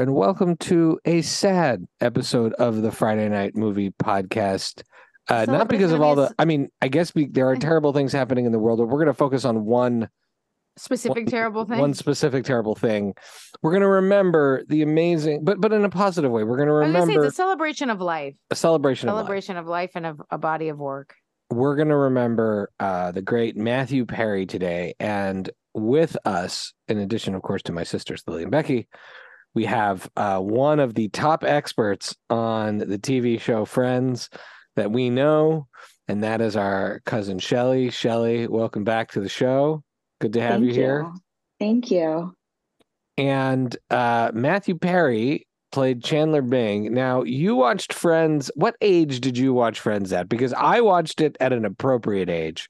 and welcome to a sad episode of the Friday Night Movie Podcast. Uh, not because of all the, I mean, I guess we, there are terrible things happening in the world, but we're going to focus on one specific terrible thing. one specific terrible thing. We're going to remember the amazing, but but in a positive way. We're going to was gonna remember it's a celebration of life, a celebration of life. celebration of life and of a body of work. we're going to remember uh, the great Matthew Perry today. And with us, in addition, of course, to my sisters, Lily and Becky, we have uh, one of the top experts on the TV show Friends that we know, and that is our cousin Shelly. Shelly, welcome back to the show. Good to have Thank you here. Thank you. And uh, Matthew Perry played Chandler Bing. Now, you watched Friends. What age did you watch Friends at? Because I watched it at an appropriate age.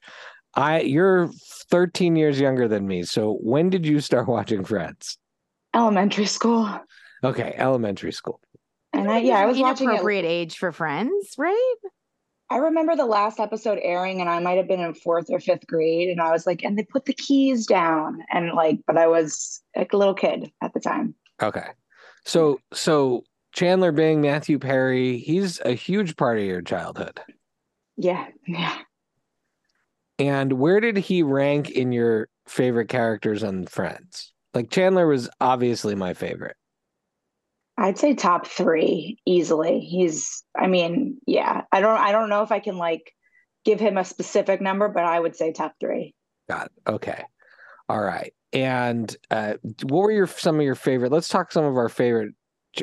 I you're 13 years younger than me. So when did you start watching Friends? Elementary school. Okay, elementary school. And I, yeah, I was watching it. appropriate age for friends, right? I remember the last episode airing, and I might have been in fourth or fifth grade. And I was like, and they put the keys down. And like, but I was like a little kid at the time. Okay. So so Chandler Bing, Matthew Perry, he's a huge part of your childhood. Yeah. Yeah. And where did he rank in your favorite characters on Friends? Like Chandler was obviously my favorite. I'd say top three easily. He's, I mean, yeah. I don't, I don't know if I can like give him a specific number, but I would say top three. Got it. Okay. All right. And uh, what were your some of your favorite? Let's talk some of our favorite.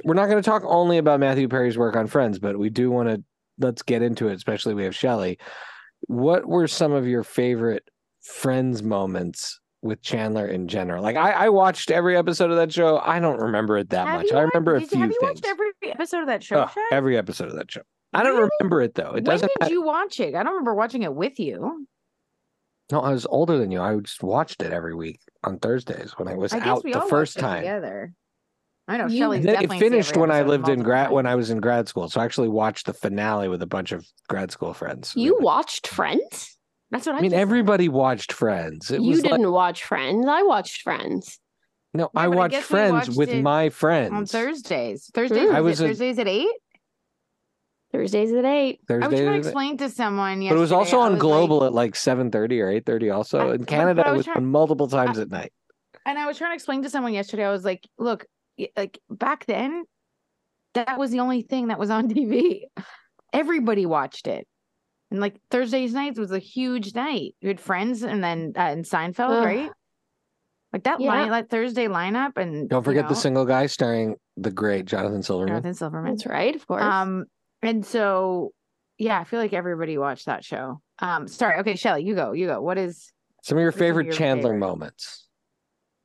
We're not going to talk only about Matthew Perry's work on Friends, but we do want to let's get into it. Especially we have Shelley. What were some of your favorite Friends moments with Chandler in general? Like I, I watched every episode of that show. I don't remember it that Have much. you I watched- remember a did you- few Have you things. watched every episode of that show? Oh, every episode of that show. I don't Really? remember it though. It when doesn't. did you watch it? I don't remember watching it with you. No, I was older than you. I just watched it every week on Thursdays when I was I out the first time. together. I know You- Shelley's it finished when I lived in grad when. I was in grad school. So I actually watched the finale with a bunch of grad school friends. You Really. watched Friends? That's what I, I mean, just said. everybody watched Friends. It You was didn't watch Friends. I watched Friends. no, Yeah, I but I watched Friends watched with my friends on Thursdays. Thursdays. Hmm? I was was it a- Thursdays at eight. Thursdays at eight. Thursday, I was trying to explain to someone yesterday. but it was also on was Global like- at like seven thirty or eight thirty. Also I- in Canada, but I it was was trying- on multiple times at night. and I was trying to explain to someone yesterday. I was like, "Look, like back then, that was the only thing that was on TV. Everybody watched it, and like Thursdays nights was a huge night. You had Friends, and then uh, and Seinfeld, Ugh. right? Like that Yeah. line, that Thursday lineup, and Don't you forget the single guy starring the great Jonathan Silverman. Jonathan Silverman. That's right, of course. Um, and so yeah, I feel like everybody watched that show. Um, sorry, okay, Shelly, you go, you go. What is Some of your What are some of favorite your Chandler favorite? moments.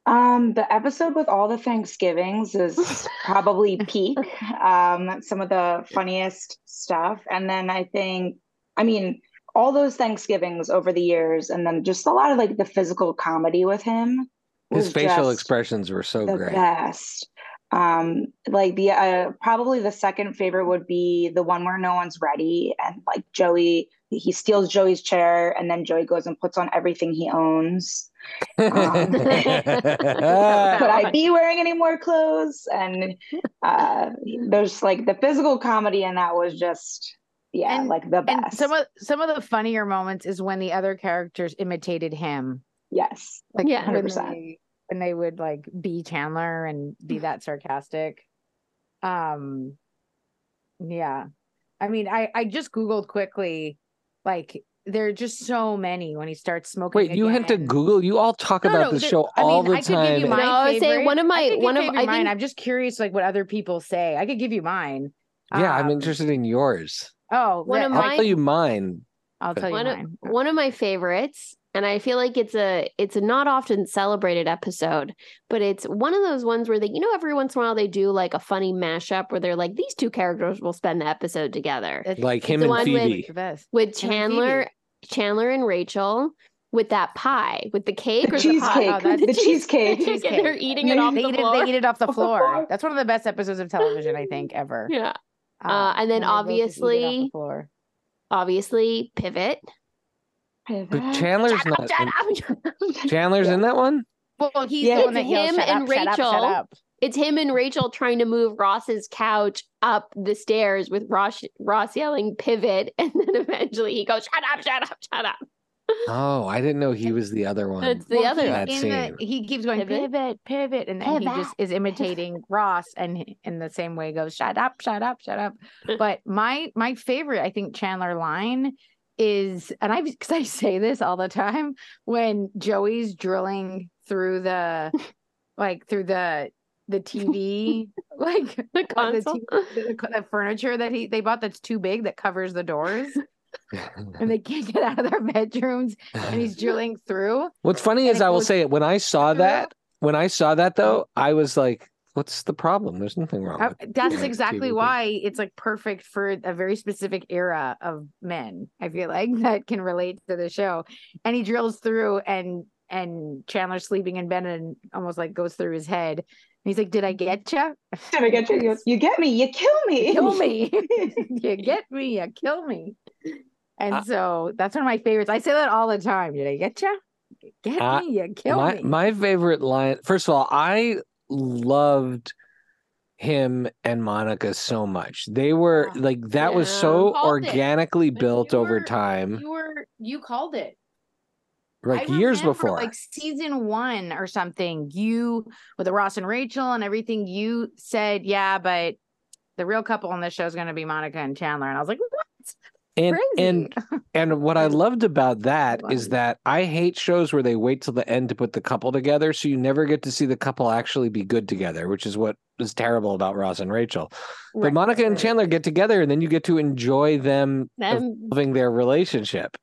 Um, the episode with all the Thanksgivings is probably peak. Um, some of the funniest stuff. And then I think, I mean, all those Thanksgivings over the years, and then just a lot of like the physical comedy with him. His facial expressions were so the great. best. Um, like the uh, probably the second favorite would be the one where no one's ready, and like Joey, he steals Joey's chair, and then Joey goes and puts on everything he owns. Um, Could I be wearing any more clothes? And uh, there's like the physical comedy, and that was just yeah, And- like the and best. some of some of the funnier moments is when the other characters imitated him. yes, Like Yeah. 100%. they, when they would like be Chandler and be that sarcastic. Um yeah. I mean I I just googled quickly like there are just so many when he starts smoking. Wait, you had to. Google. You all talk No, about no, this there- show I all mean, the I could give you time. my No, I would say one of my- I could give one of- I mine. think- I'm just curious like what other people say. I could give you mine. yeah, I'm Um, interested in yours. Oh, One let- of I'll mine- tell you mine. I'll tell you one of, mine. one of my favorites and i feel like it's a it's a not often celebrated episode but it's one of those ones where they you know every once in a while they do like a funny mashup where they're like these two characters will spend the episode together It's- Like him the and one with- Phoebe. the with Him and chandler chandler and rachel with that pie with the cake the or the pie cheesecake, Oh, that's- the cheesecake. and they're eating it off They the eat, it, they eat it off the floor. floor. That's one of the best episodes of television I think ever. yeah Uh, and then when they both just eat it off the obviously- floor. obviously pivot But Chandler's Shut not. shut in- up, shut up. Chandler's in that one. Well, he's Yeah. the one It's that him and up, shut up, shut Rachel. up." It's him and Rachel trying to move Ross's couch up the stairs with Ross Ross yelling pivot, and then eventually he goes, "Shut up! Shut up! Shut up!" Oh, I didn't know he was the other one. That's the Well, other he- That in scene. the, he keeps going Pivot. pivot, pivot, and then he just is imitating Ross, and in the same way goes, "Shut up, shut up, shut up." but my my favorite, I think, Chandler line is, and I because I say this all the time when Joey's drilling through the, like through the the TV, like the the. TV the, the furniture that he they bought that's too big that covers the doors, and they can't get out of their bedrooms, and he's drilling through. What's funny is I will say it when I saw that when I saw that though I was like, "What's the problem? There's nothing wrong." Uh, with That's exactly TV. why it's like perfect for a very specific era of men. I feel like that can relate to the show. And he drills through and and Chandler's sleeping in bed and almost like goes through his head. And he's like, "Did I get you? Did I get you? He You get me, you kill me. Kill me! you get me? You kill me!" And Uh, so that's one of my favorites. I say that all the time. Did I get you? Get Uh, me? You kill my me. my favorite line. First of all, I loved him and Monica so much. They were like that was so Called it. organically built you over were- time, you were you called it. Like I years before. like season one or something. You with the Ross and Rachel and everything. You said, "Yeah, but the real couple on this show is going to be Monica and Chandler." And I was like, "What? and Crazy!" and and what I loved about that is that I hate shows where they wait till the end to put the couple together, so you never get to see the couple actually be good together, which is what is terrible about Ross and Rachel. But Monica and. Chandler get together, and then you get to enjoy them Them evolving their relationship,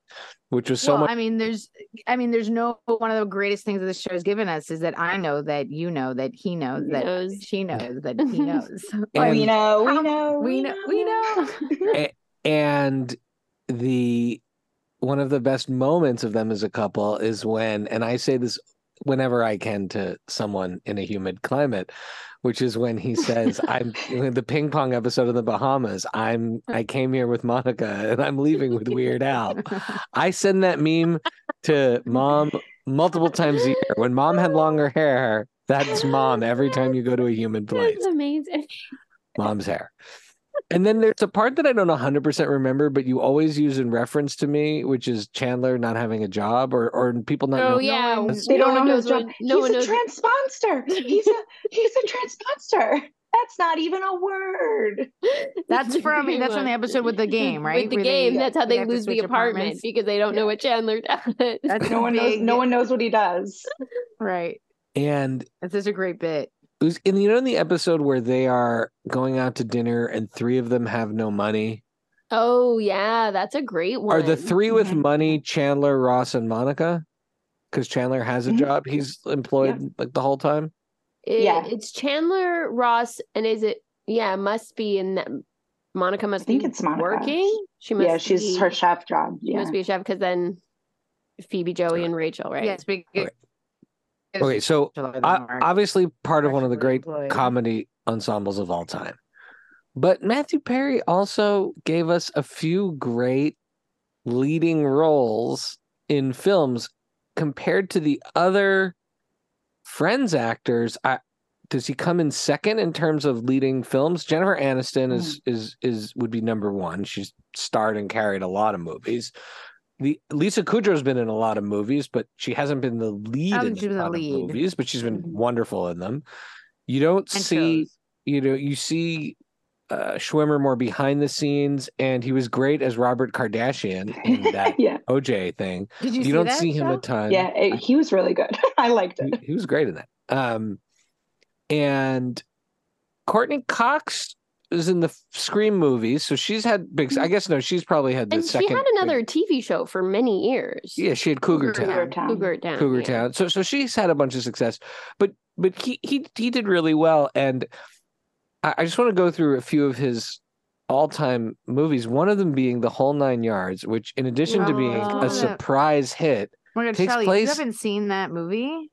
which was so well, much. I mean, there's, I mean, there's no one of the greatest things that this show has given us is that I know that you know that he knows that knows. she knows that he knows. And- we know, we know, we know, we know. and the one of the best moments of them as a couple is when and i say this whenever i can to someone in a humid climate which is when he says i'm the ping pong episode of the bahamas i'm hmm. i came here with monica and i'm leaving with weird al i send that meme to mom multiple times a year when mom had longer hair that's mom every time you go to a humid place That's amazing. mom's hair. And then there's a part that I don't 100% remember, but you always use in reference to me, which is Chandler not having a job or, or people not Oh knowing. yeah, one- They no don't one know knows his job. what- no he's one a knows. transponster. He's a he's a transponster. That's not even a word. That's from that's from the episode with the game, right? With the Where they- game, that's how they they lose the apartment because they don't know what Chandler does. That's No one knows. No one knows what he does. right. And this is a great bit. It was, and you know, in the episode where they are going out to dinner and three of them have no money, oh yeah, that's a great one. are the three with Mhm. money Chandler, Ross, and Monica? Because Chandler has a Mhm. job. He's employed like the whole time. It- Yeah. it's Chandler, Ross, and is it? Yeah, it must be in that. Monica must think be it's Monica. working. She must. Yeah, she's be, her chef job. She must be a chef because then Phoebe, Joey, and Rachel, right? Yes, because Okay. So Rachel are the o- more obviously part of one of the great comedy ensembles of all time. But Matthew Perry also gave us a few great leading roles in films compared to the other Friends actors. I, does he come in second in terms of leading films? Jennifer Aniston is is is would be number one. She's starred and carried a lot of movies. The Lisa Kudrow's been in a lot of movies, but she hasn't been the lead in a lot lead. of movies. But she's been Mhm. wonderful in them. You don't and see shows. you know, you see uh, Schwimmer more behind the scenes, and he was great as Robert Kardashian in that yeah. OJ thing. Did you, You, see don't that see him a show? ton. Yeah. it- he was really good. I liked he, he was great in that. Um, and Courteney Cox is in the Scream movies, so she's had big. I mm-hmm. guess no, she's probably had the And she second. had another big- TV show for many years. yeah, she had Cougar, Cougar Town. Cougar Town. Cougar Town. Cougar yeah. Town. So so she's had a bunch of success, but but he he he did really well, and I, I just want to go through a few of his all time movies. One of them being The Whole Nine Yards, which in addition to being Oh. a surprise hit, Oh God, takes Shelly, place- you haven't seen that movie?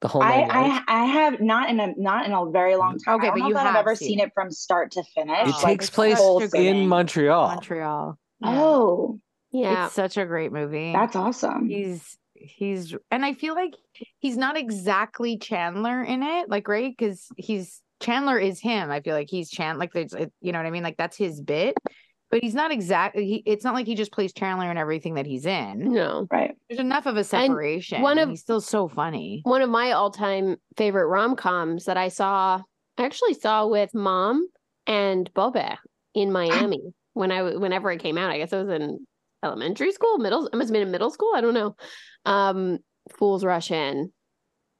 The Whole I, I I have not in a not in a very long time. Okay, I don't but know you that I've have ever seen seen it. it from start to finish. it like, takes place full such a sitting. in Montreal. Montreal. Yeah. Oh, It's Mm. such a great movie. that's awesome. he's he's and I feel like he's not exactly Chandler in it, like right? Because he's Chandler is him. I feel like he's Chandler, like there's, you know what I mean? Like that's his bit, but he's not exactly. He, it's not like he just plays Chandler in everything that he's in. No. Right. There's enough of a separation. one and of- he's still so funny. One of my all-time favorite rom-coms that I saw, I actually saw with mom and Boba in Miami when I w- whenever it came out. I guess it was in elementary school, middle. i must have been in middle school. I don't know. Um, Fools Rush In.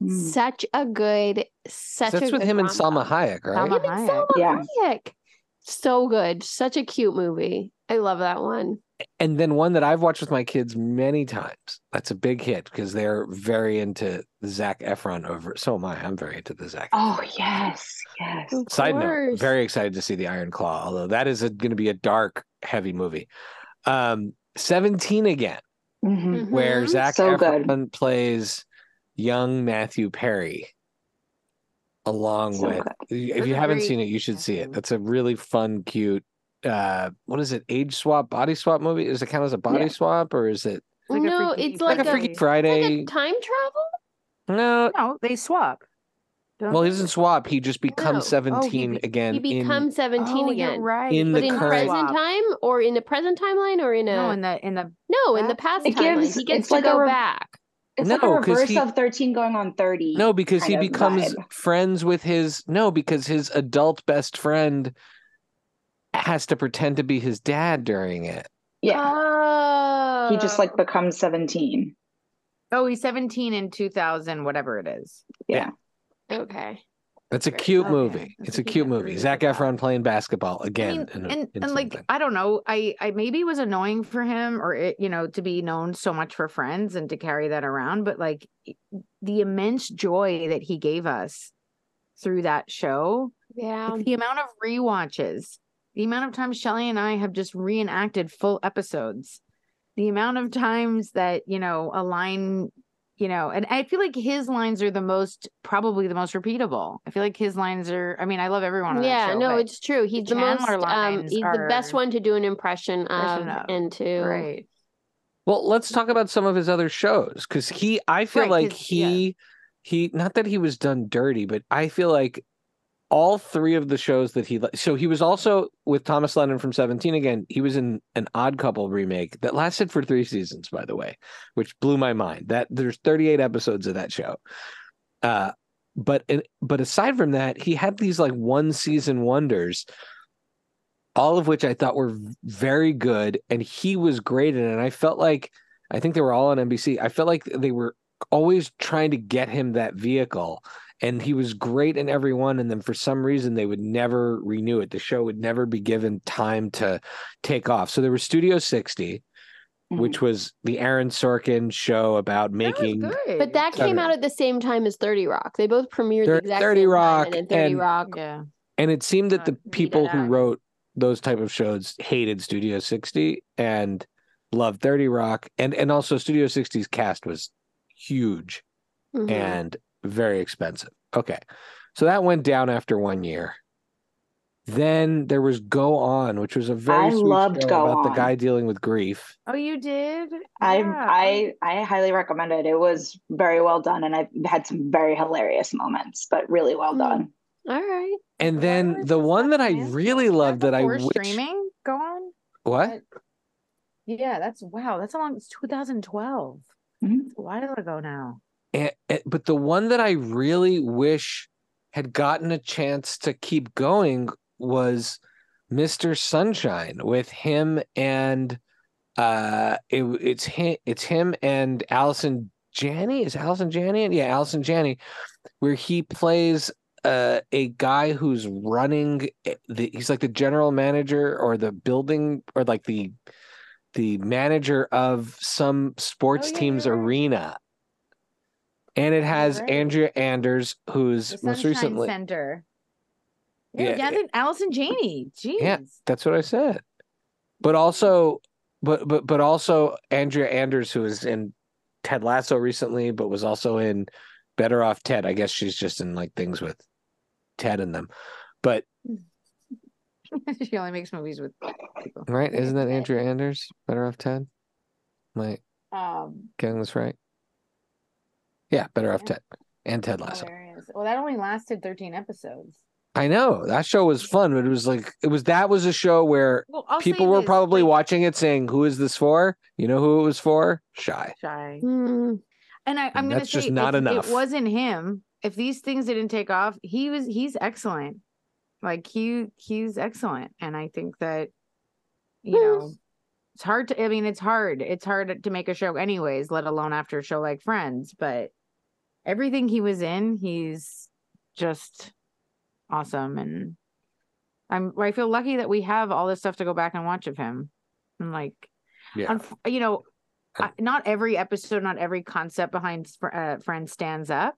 Mm. Such a good, such That's a with good him and Salma. Hayek, right? Salma- Him and Hayek. Salma Yeah. Hayek. So good. Such a cute movie. I love that one. and then one that I've watched with my kids many times. That's a big hit because they're very into Zac Efron over. So am I. I'm very into the Zac. Oh yes, yes. Of Side note, very excited to see the Iron Claw, although that is going to be a dark, heavy movie. Um, 17 again, Mhm. where Mhm. Zac So good. Efron plays young Matthew Perry, along So with. If you haven't great seen it, you should see it. That's a really fun, cute. Uh, what is it? Age swap, body swap movie? Does it count as a body Yeah. swap, or is it Like a no, Freaky it's like, like, a a, Freaky Friday. Friday? like a time travel. no, No, they swap. Don't well, he doesn't swap. He just becomes No. seventeen Oh, be- again. He in- becomes 17 Oh, you're again. right. in But the in current- present time or in the present timeline or in a No, in the in the no, in the past? past It timeline. gives- he gets it's to like a go re- back. It's like a reverse he- of thirteen going on thirty. No, because he becomes vibe. friends with his no, because his adult best friend has to pretend to be his dad during it. Yeah, Oh. he just like oh. becomes seventeen. oh, he's 17 in 2000, whatever it is. Yeah, okay. Oh, it's a cute Okay. movie. That's It's a a cute cute movie movie. to Zac. Efron playing basketball I again. mean, in and in and like. I don't know, I I maybe it was annoying for him or it, you know, to be known so much for Friends and to carry that around, but like the immense joy that he gave us through that show, Yeah. like, the amount of rewatches, the amount of times Shelly and I have just reenacted full episodes, the amount of times that you know a line. You know, and I feel like his lines are the most, probably the most repeatable. I feel like his lines are. I mean, I love everyone on Yeah, show, no, it's true. He's the most um he's the best one to do an impression of, Impression of, and to right. Well, let's talk about some of his other shows because he, I feel Right, like 'cause- yeah. he, he, not that he was done dirty, but I feel like all three of the shows that he, so he was also with Thomas Lennon from 17 again. He was in an Odd Couple remake that lasted for three seasons, by the way, which blew my mind. That there's 38 episodes of that show. Uh, but but aside from that, he had these like one season wonders all of which I thought were very good, and he was great in it. And I felt like I think they were all on NBC. I felt like they were always trying to get him that vehicle, and he was great in every one. And then for some reason, they would never renew it. The show would never be given time to take off. So there was Studio 60, Mm-hmm. which was the Aaron Sorkin show about making. But that came out at the same time as 30 Rock. They both premiered Thir- the exact 30 same time, Rock and 30 and- Rock. yeah. And it seemed that the people who wrote those type of shows hated Studio 60 and loved 30 Rock. And and also Studio 60's cast was huge Mhm. and very expensive. Okay. So that went down after one year. Then there was Go On, which was a very I sweet loved show Go about the guy dealing with grief. Oh, you did? I Yeah. I I highly recommend it. It was very well done, and I've had some very hilarious moments, but really well Hmm. done. All right. And then was the one that I really loved that I before wish streaming go on. what? Yeah, that's wow. That's how long. It's 2012. Mhm. It's a while ago now. And, and- but the one that I really wish had gotten a chance to keep going was Mr. Sunshine with him and uh it, it's him it's him and Allison Janney is Allison Janney yeah Allison Janney where he plays uh a guy who's running eh, the he's like the general manager or the building or like the the manager of some sports oh, yeah, team's arena and it has right. Andrea Anders who's most recently Center. Yeah, Yeah, yeah. Allison Janney. Jeez. Yeah. That's what I said. But also, but but but also Andrea Anders, who was in Ted Lasso recently, but was also in Better Off Ted. I guess she's just in like things with Ted in them. But she only makes movies with. Right, isn't that Andrea Anders? Better Off Ted? Am I Um, getting this right? Yeah, better off Ted and Ted Lasso. Well, that only lasted 13 episodes. I know that show was fun, but it was like it was that was a show where Well, people were this, probably like, watching it saying, "Who is this for?" You know who it was for? Shy. shy. Hmm. And I, I'm And gonna that's say just not enough. It wasn't him. If these things didn't take off, he was he's excellent. Like he he's excellent, and I think that you know it's hard to. I mean, it's hard. It's hard to make a show, anyways. Let alone after a show like Friends. But everything he was in, he's just awesome, and I'm. I feel lucky that we have all this stuff to go back and watch of him. And like, Yeah. you know, I, not every episode, not every concept behind uh, Friends stands up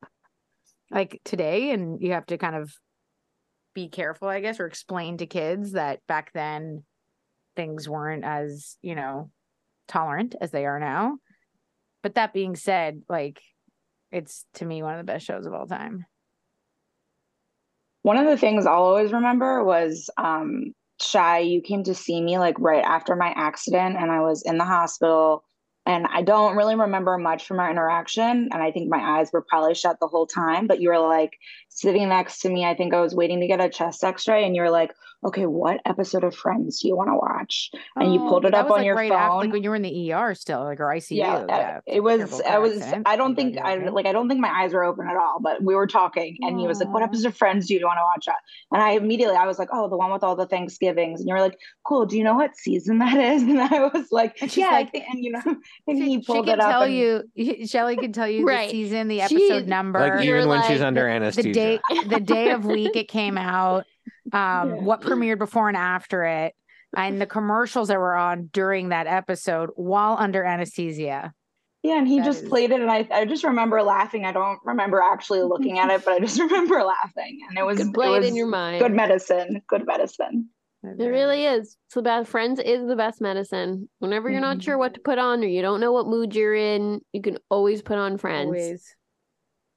like today, and you have to kind of be careful, I guess, or explain to kids that back then things weren't as you know tolerant as they are now. But that being said, like it's to me one of the best shows of all time. One of the things I'll always remember was um, Shy, you came to see me like right after my accident, and I was in the hospital. And I don't really remember much from our interaction. And I think my eyes were probably shut the whole time. But you were like sitting next to me. I think I was waiting to get a chest x ray. And you were like, okay, what episode of Friends do you want to watch? And you pulled it Oh, up was, on like, your right after, phone. like when you were in the ER still, like or ICU. yeah, Yeah, it was i was accident. i don't think i like i don't think my eyes were open at all but we were talking and he was like what episode of friends do you want to watch that and i immediately i was like oh the one with all the thanksgivings and you were like cool do you know what season that is and i was like And she's yeah like- think, and you know and She, he she pulled can it up tell and- you. Shelly can tell you Right. the season, the She- episode number, Like even when she's like, under the anesthesia. day, the day of week it came out, um, Yeah. what premiered before and after it, and the commercials that were on during that episode while under anesthesia. yeah and he That just is- played it and I, I just remember laughing i don't remember actually looking at it but i just remember laughing and it was Could play it it was in your mind. good medicine good medicine It really is. It's the best. Friends is the best medicine. Whenever you're not sure what to put on or you don't know what mood you're in, you can always put on Friends. Always.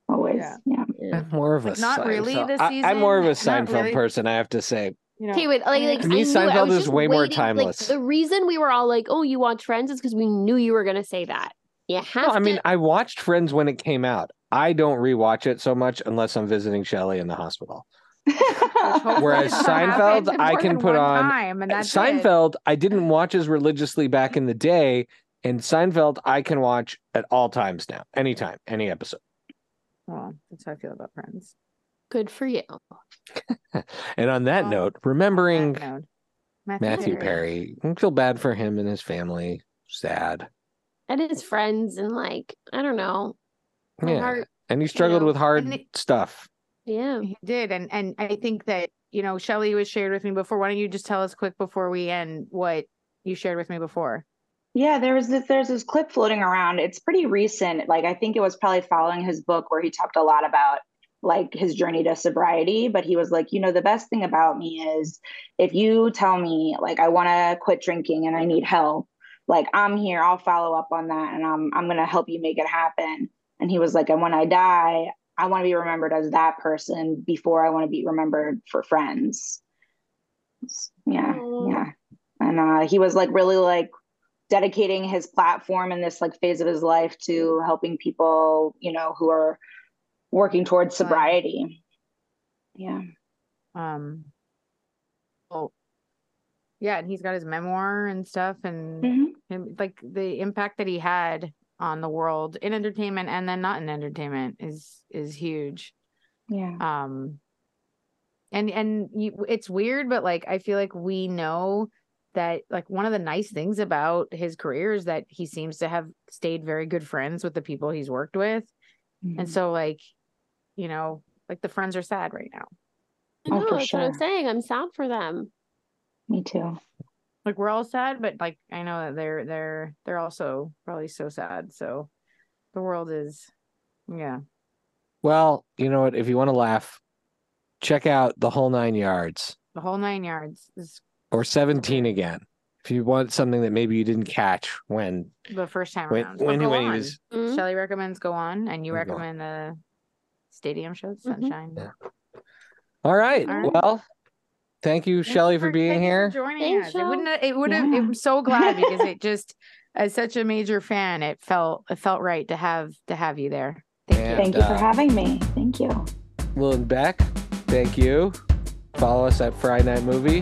Always Yeah. yeah Yeah. More of a Like, not really Seinfeld- this I, am more of a Seinfeld really. person, I have to say. You know, Okay, wait, like, like To me, I knew it. I Seinfeld is just way more waiting, like, timeless. the reason we were all like, "Oh, you watch Friends," is because we knew you were going to say that. You have No, I mean. I watched Friends when it came out. I don't rewatch it so much unless I'm visiting Shelley in the hospital. Whereas it's Seinfeld, I can put on- time, and that's it. Seinfeld, I didn't watch as religiously back in the day, and Seinfeld, I can watch at all times now, anytime, any episode. Well, that's how I feel about Friends. Good for you. And on that Well, note, remembering That note. Matthew Perry, I feel bad for him and his family. Sad. And his friends, and like, I don't know. My Yeah. heart, And he struggled know, with hard it- stuff. yeah. He did, and and I think that you know Shelly was shared with me before. Why don't you just tell us quick before we end what you shared with me before? Yeah, there was this there's this clip floating around. It's pretty recent. Like I think it was probably following his book where he talked a lot about like his journey to sobriety, but he was like, you know, the best thing about me is if you tell me like I want to quit drinking and I need help, like I'm here, I'll follow up on that and I'm I'm going to help you make it happen. And he was like, and when I die, I want to be remembered as that person before I want to be remembered for friends. Yeah, yeah. And uh he was like really like dedicating his platform in this like phase of his life to helping people, you know, who are working towards sobriety. Yeah. Um. Oh. Yeah, and he's got his memoir and stuff, and Mhm. him, like the impact that he had on the world in entertainment and then not in entertainment is is huge. Yeah. um and and you, it's weird but like i feel like we know that like one of the nice things about his career is that he seems to have stayed very good friends with the people he's worked with Mm-hmm. and so like you know like the friends are sad right now I Oh, know, for that's what I'm saying. I'm sad for them. Me too. like we're all sad but like i know that they're they're they're also probably so sad so the world is yeah Well, you know what? If you want to laugh, check out the whole nine yards the whole nine yards is or 17 again. If you want something that maybe you didn't catch when the first time when around when, he- when he On. was Mhm. Shelly recommends go on, and you Go On. recommend the stadium show, Mhm. Sunshine. Yeah. All right. All right. Well, thank you, Thank Shelly, you for being thank you here. joining Thanks, us. It wouldn't. It would have. Yeah. I'm so glad because it just, as such a major fan, it felt it felt right to have to have you there. Thank And, you. Thank you for uh, having me. Thank you. Will and Beck, thank you. Follow us at Friday Night Movie,